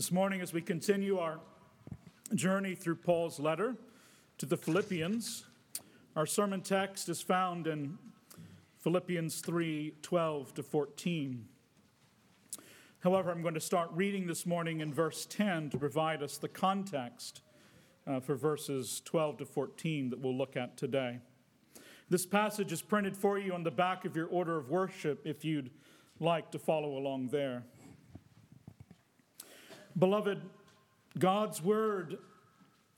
This morning, as we continue our journey through Paul's letter to the Philippians, our sermon text is found in Philippians 3 12 to 14. However, I'm going to start reading this morning in verse 10 to provide us the context uh, for verses 12 to 14 that we'll look at today. This passage is printed for you on the back of your order of worship if you'd like to follow along there. Beloved, God's word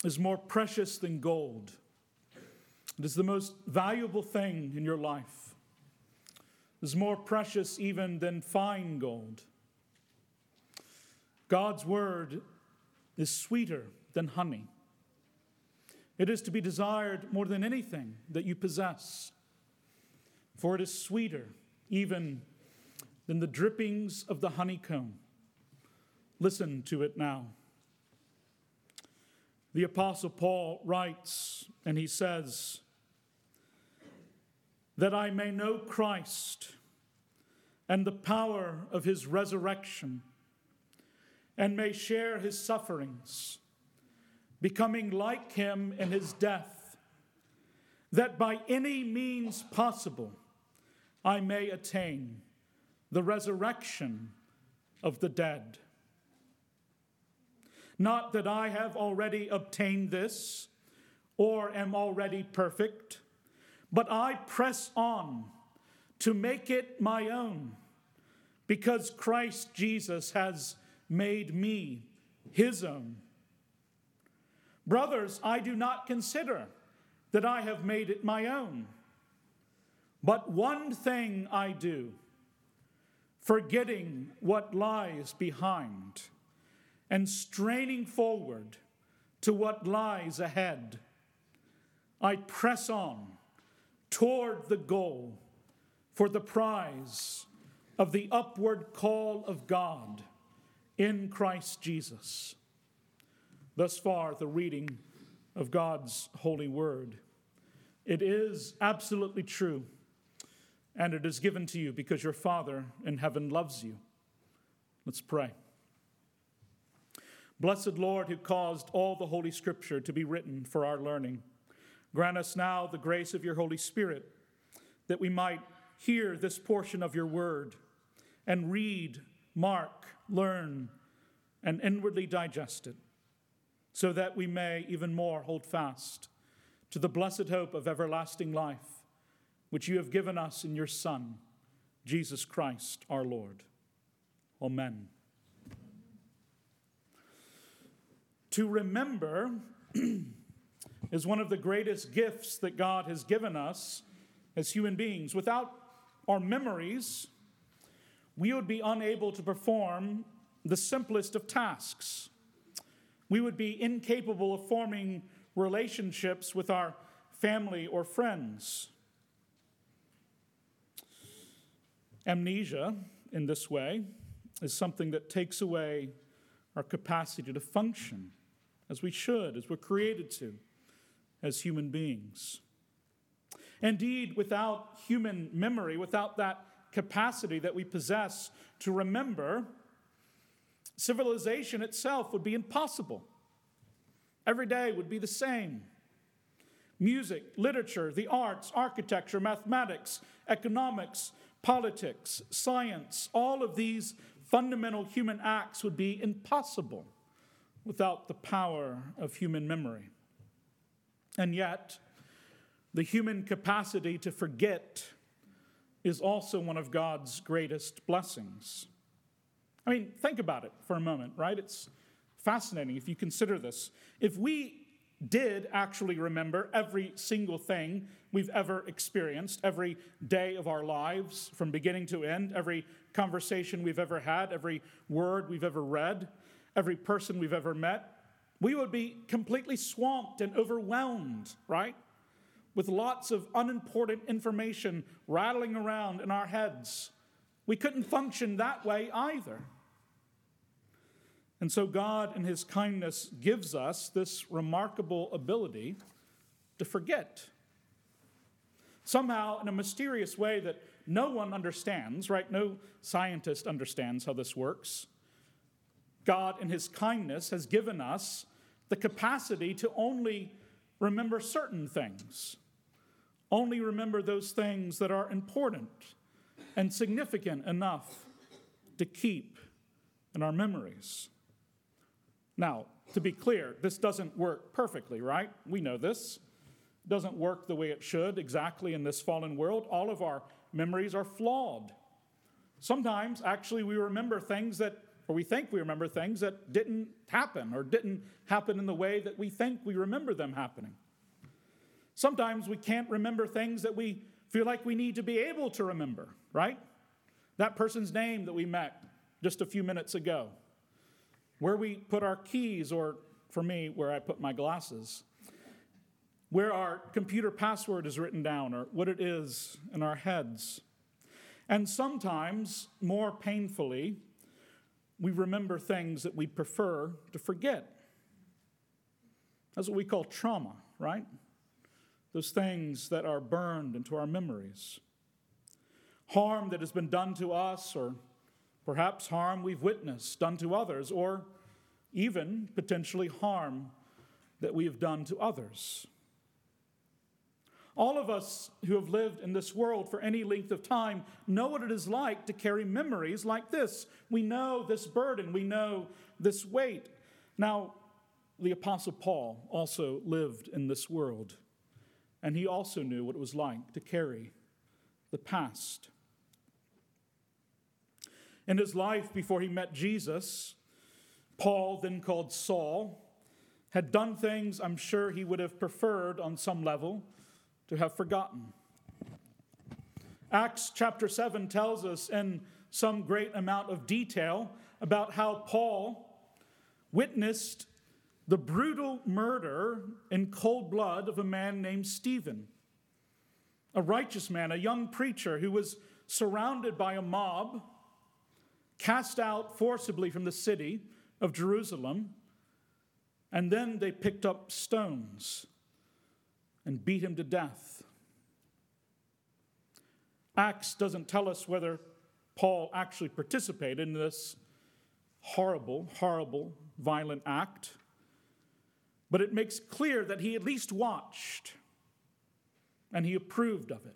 is more precious than gold. It is the most valuable thing in your life. It is more precious even than fine gold. God's word is sweeter than honey. It is to be desired more than anything that you possess, for it is sweeter even than the drippings of the honeycomb. Listen to it now. The Apostle Paul writes, and he says, That I may know Christ and the power of his resurrection, and may share his sufferings, becoming like him in his death, that by any means possible I may attain the resurrection of the dead. Not that I have already obtained this or am already perfect, but I press on to make it my own because Christ Jesus has made me his own. Brothers, I do not consider that I have made it my own, but one thing I do, forgetting what lies behind and straining forward to what lies ahead, I press on toward the goal for the prize of the upward call of God in Christ Jesus. Thus far, the reading of God's holy word. It is absolutely true, and it is given to you because your Father in heaven loves you. Let's pray. Blessed Lord, who caused all the Holy Scripture to be written for our learning, grant us now the grace of your Holy Spirit that we might hear this portion of your word and read, mark, learn, and inwardly digest it, so that we may even more hold fast to the blessed hope of everlasting life, which you have given us in your Son, Jesus Christ our Lord. Amen. To remember is one of the greatest gifts that God has given us as human beings. Without our memories, we would be unable to perform the simplest of tasks. We would be incapable of forming relationships with our family or friends. Amnesia, in this way, is something that takes away our capacity to function as we should, as we're created to, as human beings. Indeed, without human memory, without that capacity that we possess to remember, civilization itself would be impossible. Every day would be the same. Music, literature, the arts, architecture, mathematics, economics, politics, science, all of these fundamental human acts would be impossible without the power of human memory. And yet, the human capacity to forget is also one of God's greatest blessings. I mean, think about it for a moment, right? It's fascinating if you consider this. If we did actually remember every single thing we've ever experienced, every day of our lives from beginning to end, every conversation we've ever had, every word we've ever read, every person we've ever met, we would be completely swamped and overwhelmed, right? With lots of unimportant information rattling around in our heads. We couldn't function that way either. And so, God, in His kindness, gives us this remarkable ability to forget. Somehow, in a mysterious way that no one understands, right? No scientist understands how this works. God, in His kindness, has given us the capacity to only remember certain things, only remember those things that are important and significant enough to keep in our memories. Now, to be clear, this doesn't work perfectly, right? We know this. It doesn't work the way it should exactly in this fallen world. All of our memories are flawed. Sometimes, actually, we remember things that, or we think we remember things that didn't happen or didn't happen in the way that we think we remember them happening. Sometimes we can't remember things that we feel like we need to be able to remember, right? That person's name that we met just a few minutes ago, where we put our keys, or for me, where I put my glasses, where our computer password is written down, or what it is in our heads. And sometimes, more painfully, we remember things that we prefer to forget. That's what we call trauma, right? those things that are burned into our memories. Harm that has been done to us, or perhaps harm we've witnessed done to others, or even potentially harm that we have done to others. All of us who have lived in this world for any length of time know what it is like to carry memories like this. We know this burden, we know this weight. Now, the Apostle Paul also lived in this world and he also knew what it was like to carry the past. In his life before he met Jesus, Paul, then called Saul, had done things I'm sure he would have preferred on some level to have forgotten. Acts chapter 7 tells us in some great amount of detail about how Paul witnessed the brutal murder in cold blood of a man named Stephen, a righteous man, a young preacher who was surrounded by a mob, cast out forcibly from the city of Jerusalem, and then they picked up stones and beat him to death. Acts doesn't tell us whether Paul actually participated in this horrible, horrible, violent act but it makes clear that he at least watched and he approved of it.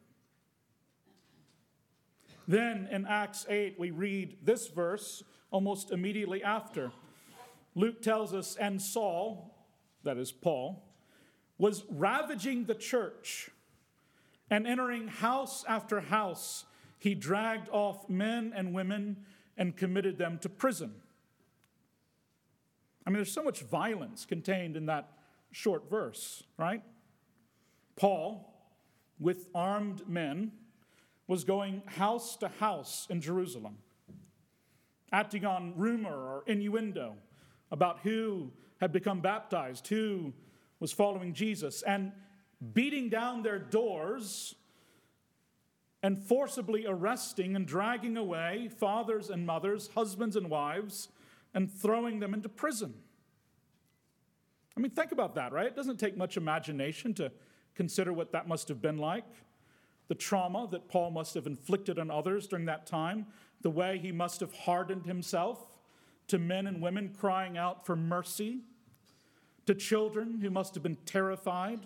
Then in Acts 8, we read this verse almost immediately after. Luke tells us, and Saul, that is Paul, was ravaging the church and entering house after house. He dragged off men and women and committed them to prison. I mean, there's so much violence contained in that short verse, right? Paul, with armed men, was going house to house in Jerusalem, acting on rumor or innuendo about who had become baptized, who was following Jesus, and beating down their doors and forcibly arresting and dragging away fathers and mothers, husbands and wives, and throwing them into prison. I mean, think about that, right? It doesn't take much imagination to consider what that must have been like. The trauma that Paul must have inflicted on others during that time, the way he must have hardened himself to men and women crying out for mercy, to children who must have been terrified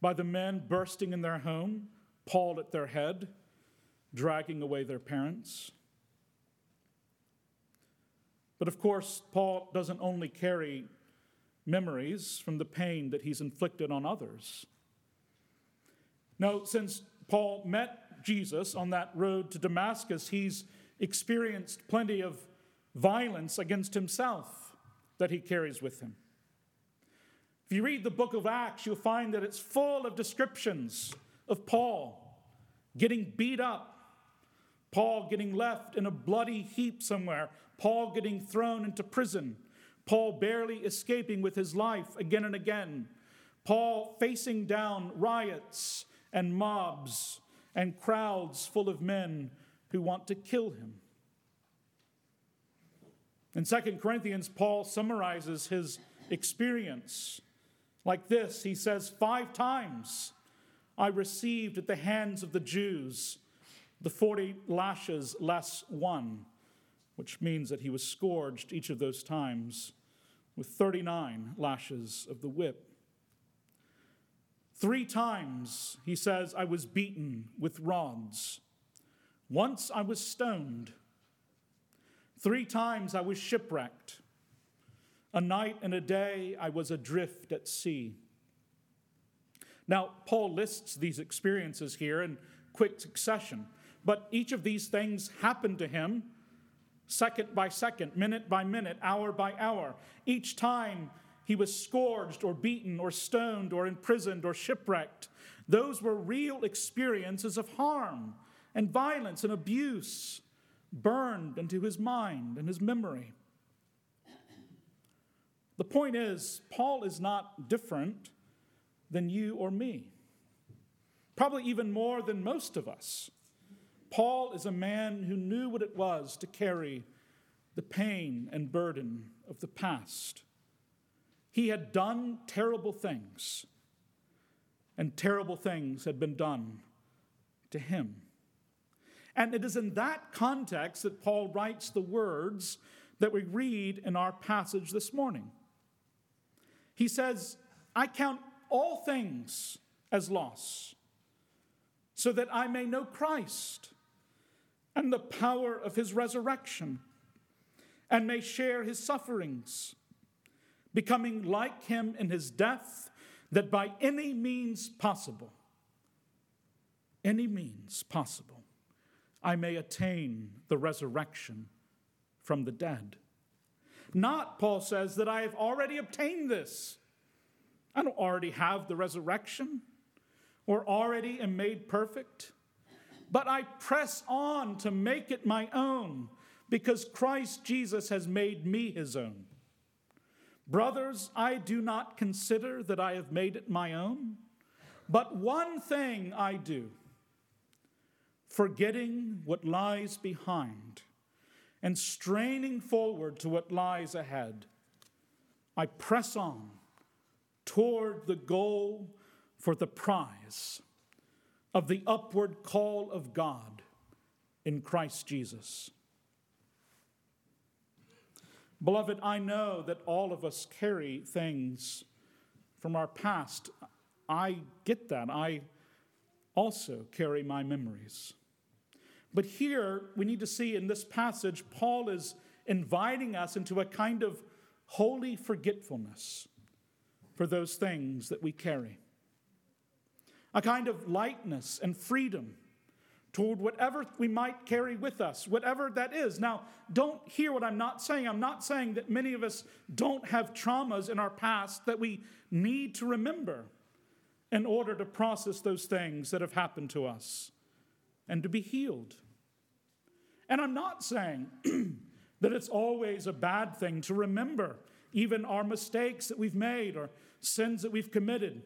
by the men bursting in their home, Paul at their head, dragging away their parents. But of course, Paul doesn't only carry memories from the pain that he's inflicted on others. Now, since Paul met Jesus on that road to Damascus, he's experienced plenty of violence against himself that he carries with him. If you read the book of Acts, you'll find that it's full of descriptions of Paul getting beat up, Paul getting left in a bloody heap somewhere, Paul getting thrown into prison, Paul barely escaping with his life again and again, Paul facing down riots and mobs and crowds full of men who want to kill him. In 2 Corinthians, Paul summarizes his experience like this He says, Five times I received at the hands of the Jews the 40 lashes less one. which means that he was scourged each of those times with 39 lashes of the whip. Three times, he says, I was beaten with rods. Once I was stoned. Three times I was shipwrecked. A night and a day I was adrift at sea. Now, Paul lists these experiences here in quick succession, but each of these things happened to him second by second, minute by minute, hour by hour. Each time he was scourged or beaten or stoned or imprisoned or shipwrecked, those were real experiences of harm and violence and abuse burned into his mind and his memory. The point is, Paul is not different than you or me, probably even more than most of us. Paul is a man who knew what it was to carry the pain and burden of the past. He had done terrible things, and terrible things had been done to him. And it is in that context that Paul writes the words that we read in our passage this morning. He says, I count all things as loss, so that I may know Christ and the power of his resurrection, and may share his sufferings, becoming like him in his death, that by any means possible, any means possible, I may attain the resurrection from the dead. Not, Paul says, that I have already obtained this. I don't already have the resurrection or already am made perfect but I press on to make it my own because Christ Jesus has made me his own. Brothers, I do not consider that I have made it my own, but one thing I do, forgetting what lies behind and straining forward to what lies ahead, I press on toward the goal for the prize of the upward call of God in Christ Jesus. Beloved, I know that all of us carry things from our past. I get that. I also carry my memories. But here, we need to see in this passage, Paul is inviting us into a kind of holy forgetfulness for those things that we carry a kind of lightness and freedom toward whatever we might carry with us, whatever that is. Now, don't hear what I'm not saying. I'm not saying that many of us don't have traumas in our past that we need to remember in order to process those things that have happened to us and to be healed. And I'm not saying that it's always a bad thing to remember even our mistakes that we've made or sins that we've committed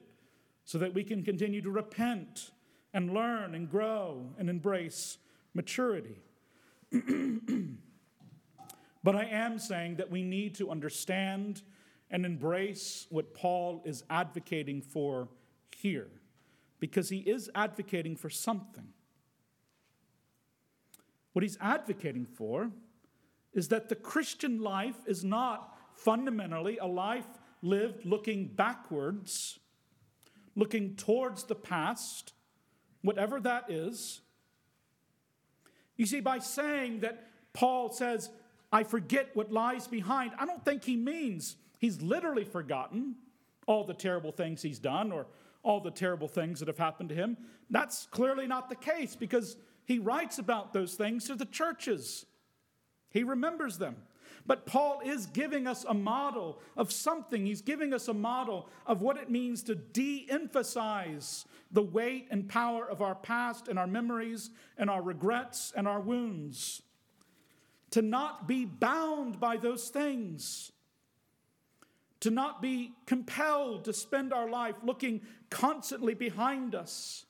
so that we can continue to repent and learn and grow and embrace maturity. but I am saying that we need to understand and embrace what Paul is advocating for here, because he is advocating for something. What he's advocating for is that the Christian life is not fundamentally a life lived looking backwards looking towards the past, whatever that is. You see, by saying that Paul says, I forget what lies behind, I don't think he means he's literally forgotten all the terrible things he's done or all the terrible things that have happened to him. That's clearly not the case because he writes about those things to the churches. He remembers them. But Paul is giving us a model of something. He's giving us a model of what it means to de emphasize the weight and power of our past and our memories and our regrets and our wounds. To not be bound by those things. To not be compelled to spend our life looking constantly behind us.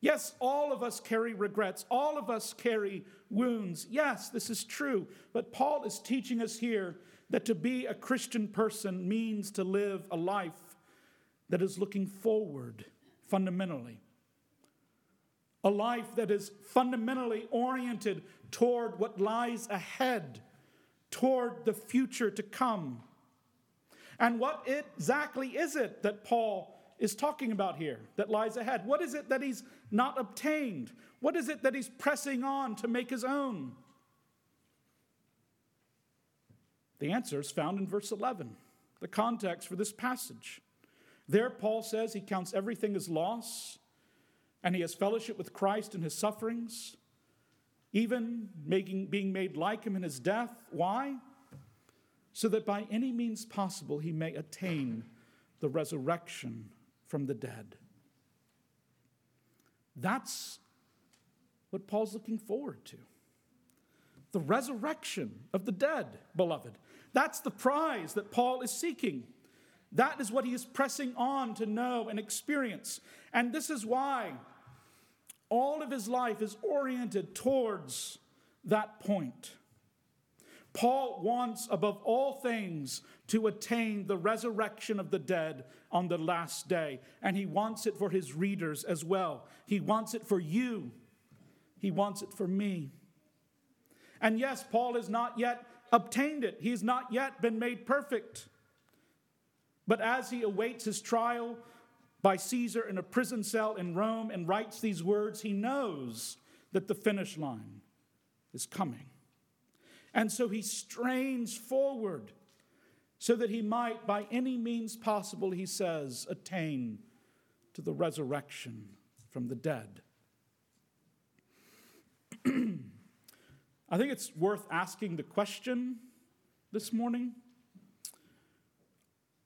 Yes, all of us carry regrets. All of us carry wounds. Yes, this is true. But Paul is teaching us here that to be a Christian person means to live a life that is looking forward fundamentally. a life that is fundamentally oriented toward what lies ahead, toward the future to come. And what exactly is it that Paul is talking about here that lies ahead? What is it that he's not obtained? What is it that he's pressing on to make his own? The answer is found in verse 11, the context for this passage. There, Paul says he counts everything as loss and he has fellowship with Christ in his sufferings, even making, being made like him in his death. Why? So that by any means possible he may attain the resurrection from the dead. That's what Paul's looking forward to. The resurrection of the dead, beloved. That's the prize that Paul is seeking. That is what he is pressing on to know and experience. And this is why all of his life is oriented towards that point. Paul wants, above all things, to attain the resurrection of the dead on the last day. And he wants it for his readers as well. He wants it for you, he wants it for me. And yes, Paul has not yet obtained it, he's not yet been made perfect. But as he awaits his trial by Caesar in a prison cell in Rome and writes these words, he knows that the finish line is coming. And so he strains forward so that he might, by any means possible, he says, attain to the resurrection from the dead. I think it's worth asking the question this morning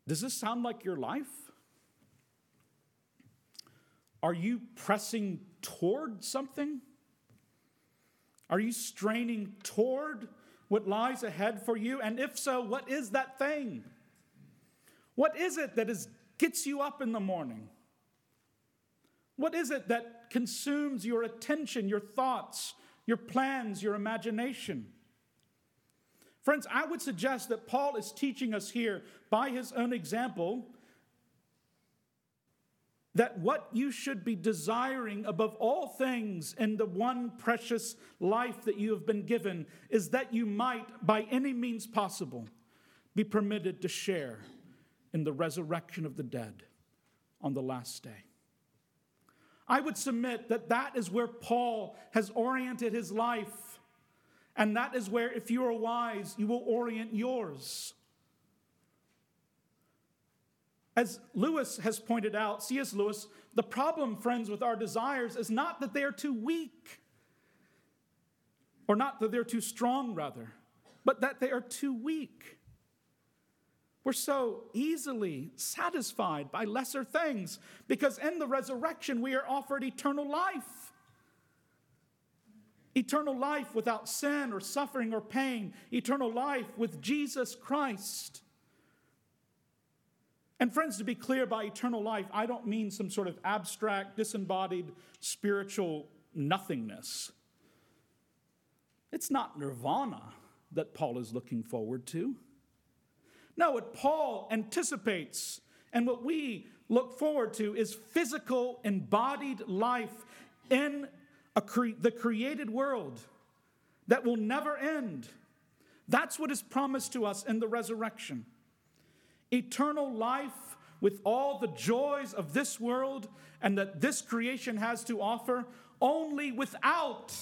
Does this sound like your life? Are you pressing toward something? Are you straining toward what lies ahead for you? And if so, what is that thing? What is it that is, gets you up in the morning? What is it that consumes your attention, your thoughts, your plans, your imagination? Friends, I would suggest that Paul is teaching us here by his own example that what you should be desiring above all things in the one precious life that you have been given is that you might, by any means possible, be permitted to share in the resurrection of the dead on the last day. I would submit that that is where Paul has oriented his life, and that is where, if you are wise, you will orient yours. As Lewis has pointed out, C.S. Lewis, the problem, friends, with our desires is not that they are too weak, or not that they're too strong, rather, but that they are too weak. We're so easily satisfied by lesser things because in the resurrection we are offered eternal life. Eternal life without sin or suffering or pain, eternal life with Jesus Christ. And, friends, to be clear, by eternal life, I don't mean some sort of abstract, disembodied spiritual nothingness. It's not nirvana that Paul is looking forward to. No, what Paul anticipates and what we look forward to is physical, embodied life in cre- the created world that will never end. That's what is promised to us in the resurrection eternal life with all the joys of this world and that this creation has to offer, only without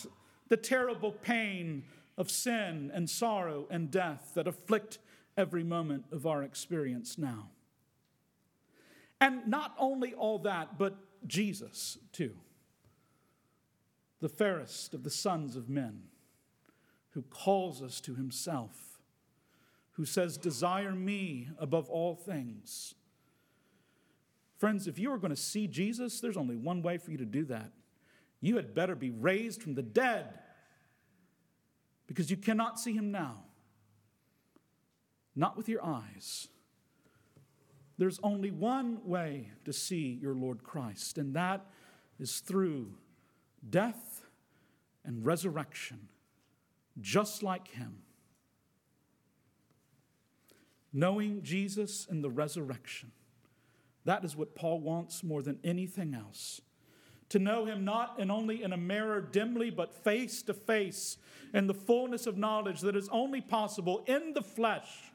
the terrible pain of sin and sorrow and death that afflict every moment of our experience now. And not only all that, but Jesus too, the fairest of the sons of men, who calls us to himself who says, Desire me above all things. Friends, if you are going to see Jesus, there's only one way for you to do that. You had better be raised from the dead because you cannot see him now, not with your eyes. There's only one way to see your Lord Christ, and that is through death and resurrection, just like him knowing Jesus and the resurrection. That is what Paul wants more than anything else to know him not and only in a mirror dimly, but face to face, in the fullness of knowledge that is only possible in the flesh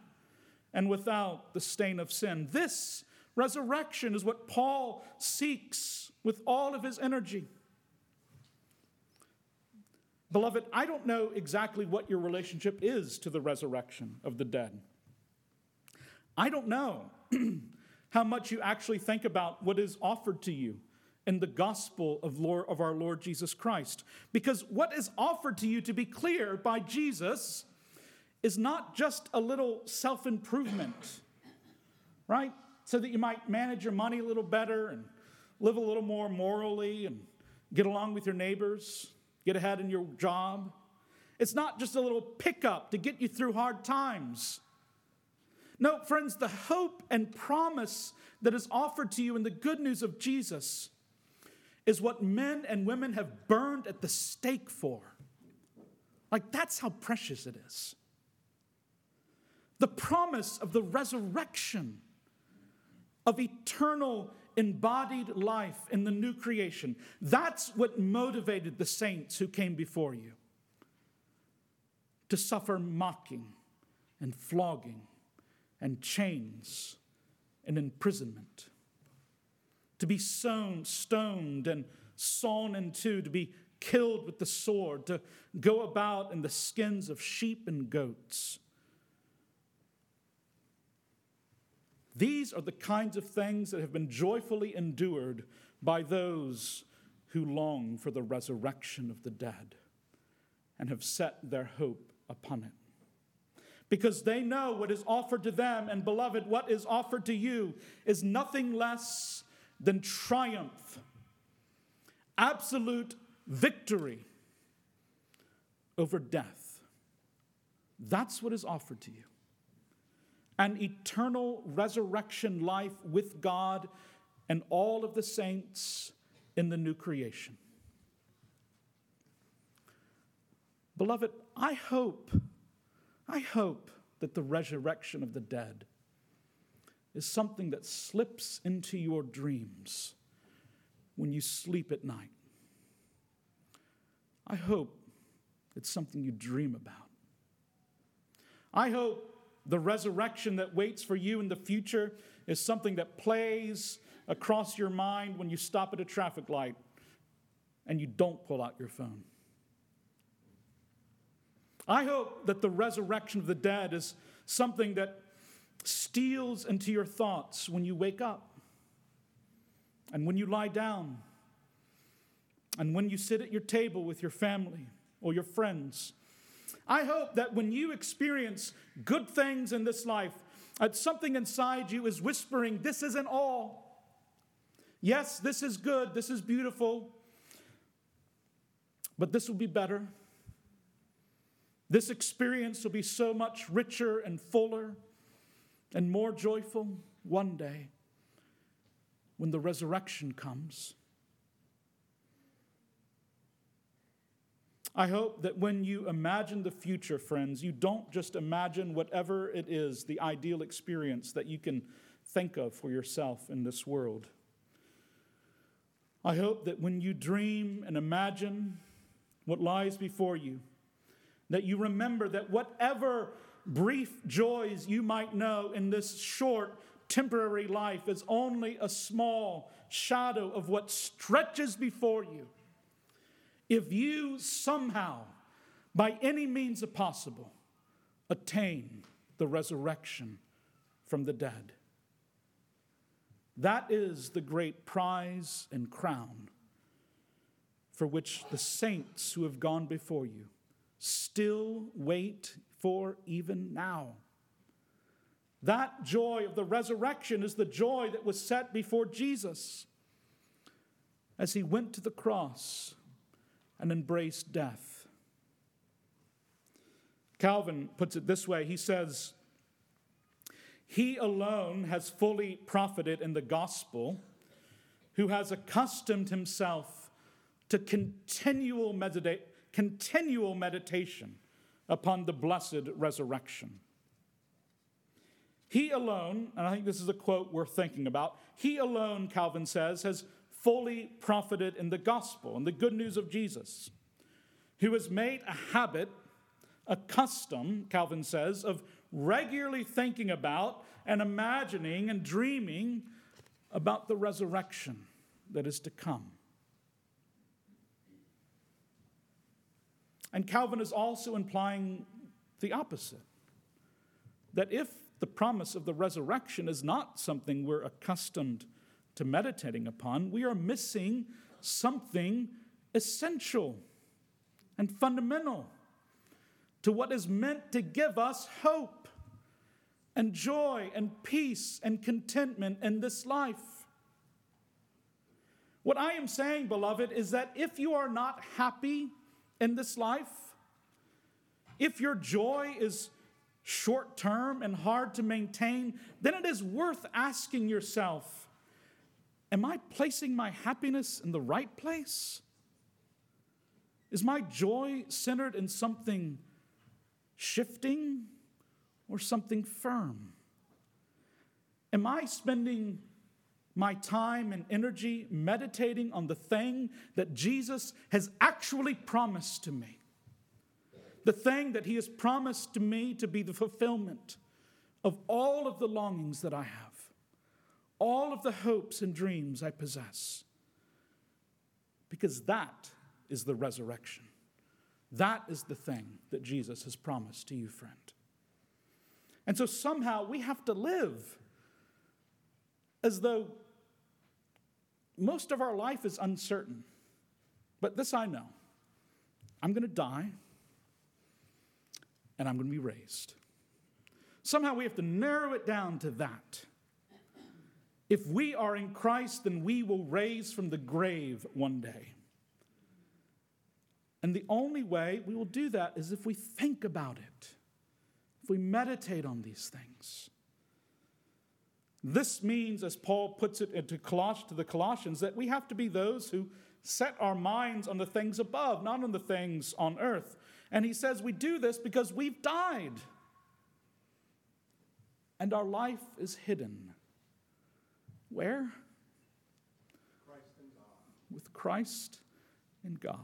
and without the stain of sin. This resurrection is what Paul seeks with all of his energy. Beloved, I don't know exactly what your relationship is to the resurrection of the dead. I don't know how much you actually think about what is offered to you in the gospel of, Lord, of our Lord Jesus Christ. Because what is offered to you, to be clear, by Jesus is not just a little self improvement, right? So that you might manage your money a little better and live a little more morally and get along with your neighbors get ahead in your job. It's not just a little pickup to get you through hard times. No, friends, the hope and promise that is offered to you in the good news of Jesus is what men and women have burned at the stake for. Like, that's how precious it is. The promise of the resurrection, of eternal embodied life in the new creation. That's what motivated the saints who came before you to suffer mocking and flogging and chains and imprisonment, to be sown, stoned and sawn in two, to be killed with the sword, to go about in the skins of sheep and goats These are the kinds of things that have been joyfully endured by those who long for the resurrection of the dead and have set their hope upon it. Because they know what is offered to them, and beloved, what is offered to you is nothing less than triumph, absolute victory over death. That's what is offered to you an eternal resurrection life with God and all of the saints in the new creation. Beloved, I hope, I hope that the resurrection of the dead is something that slips into your dreams when you sleep at night. I hope it's something you dream about. I hope the resurrection that waits for you in the future is something that plays across your mind when you stop at a traffic light and you don't pull out your phone. I hope that the resurrection of the dead is something that steals into your thoughts when you wake up and when you lie down and when you sit at your table with your family or your friends I hope that when you experience good things in this life, that something inside you is whispering, This isn't all. Yes, this is good, this is beautiful, but this will be better. This experience will be so much richer and fuller and more joyful one day when the resurrection comes. I hope that when you imagine the future, friends, you don't just imagine whatever it is, the ideal experience that you can think of for yourself in this world. I hope that when you dream and imagine what lies before you, that you remember that whatever brief joys you might know in this short, temporary life is only a small shadow of what stretches before you if you somehow, by any means possible, attain the resurrection from the dead. That is the great prize and crown for which the saints who have gone before you still wait for even now. That joy of the resurrection is the joy that was set before Jesus as he went to the cross and embraced death. Calvin puts it this way he says, He alone has fully profited in the gospel, who has accustomed himself to continual, medita- continual meditation upon the blessed resurrection. He alone, and I think this is a quote worth thinking about, he alone, Calvin says, has fully profited in the gospel and the good news of Jesus, who has made a habit, a custom, Calvin says, of regularly thinking about and imagining and dreaming about the resurrection that is to come. And Calvin is also implying the opposite that if the promise of the resurrection is not something we're accustomed to meditating upon, we are missing something essential and fundamental to what is meant to give us hope and joy and peace and contentment in this life. What I am saying, beloved, is that if you are not happy in this life, if your joy is short term and hard to maintain, then it is worth asking yourself Am I placing my happiness in the right place? Is my joy centered in something shifting or something firm? Am I spending my time and energy meditating on the thing that Jesus has actually promised to me? The thing that He has promised to me to be the fulfillment of all of the longings that I have all of the hopes and dreams I possess. Because that is the resurrection. That is the thing that Jesus has promised to you, friend. And so somehow we have to live as though most of our life is uncertain. But this I know I'm going to die and I'm going to be raised. Somehow we have to narrow it down to that. If we are in Christ, then we will raise from the grave one day. And the only way we will do that is if we think about it, if we meditate on these things. This means, as Paul puts it into to the Colossians, that we have to be those who set our minds on the things above, not on the things on earth. And he says we do this because we've died. And our life is hidden where? Christ. With Christ in God.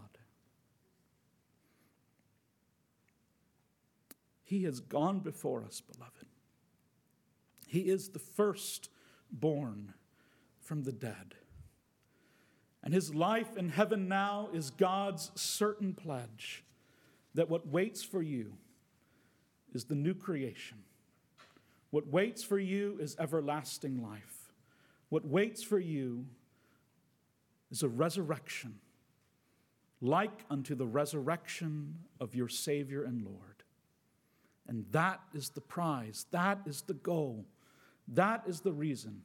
He has gone before us, beloved. He is the firstborn from the dead. And his life in heaven now is God's certain pledge that what waits for you is the new creation. What waits for you is everlasting life. What waits for you is a resurrection, like unto the resurrection of your Savior and Lord. And that is the prize, that is the goal, that is the reason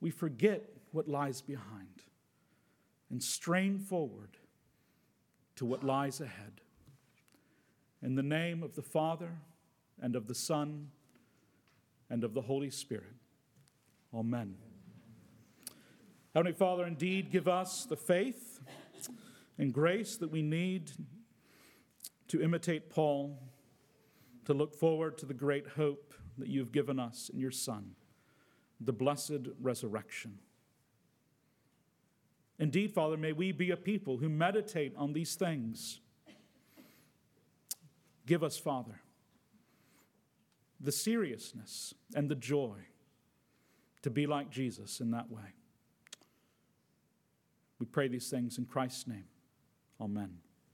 we forget what lies behind and strain forward to what lies ahead. In the name of the Father, and of the Son, and of the Holy Spirit. Amen. Heavenly Father, indeed give us the faith and grace that we need to imitate Paul, to look forward to the great hope that you've given us in your Son, the blessed resurrection. Indeed, Father, may we be a people who meditate on these things. Give us, Father, the seriousness and the joy to be like Jesus in that way. We pray these things in Christ's name. Amen.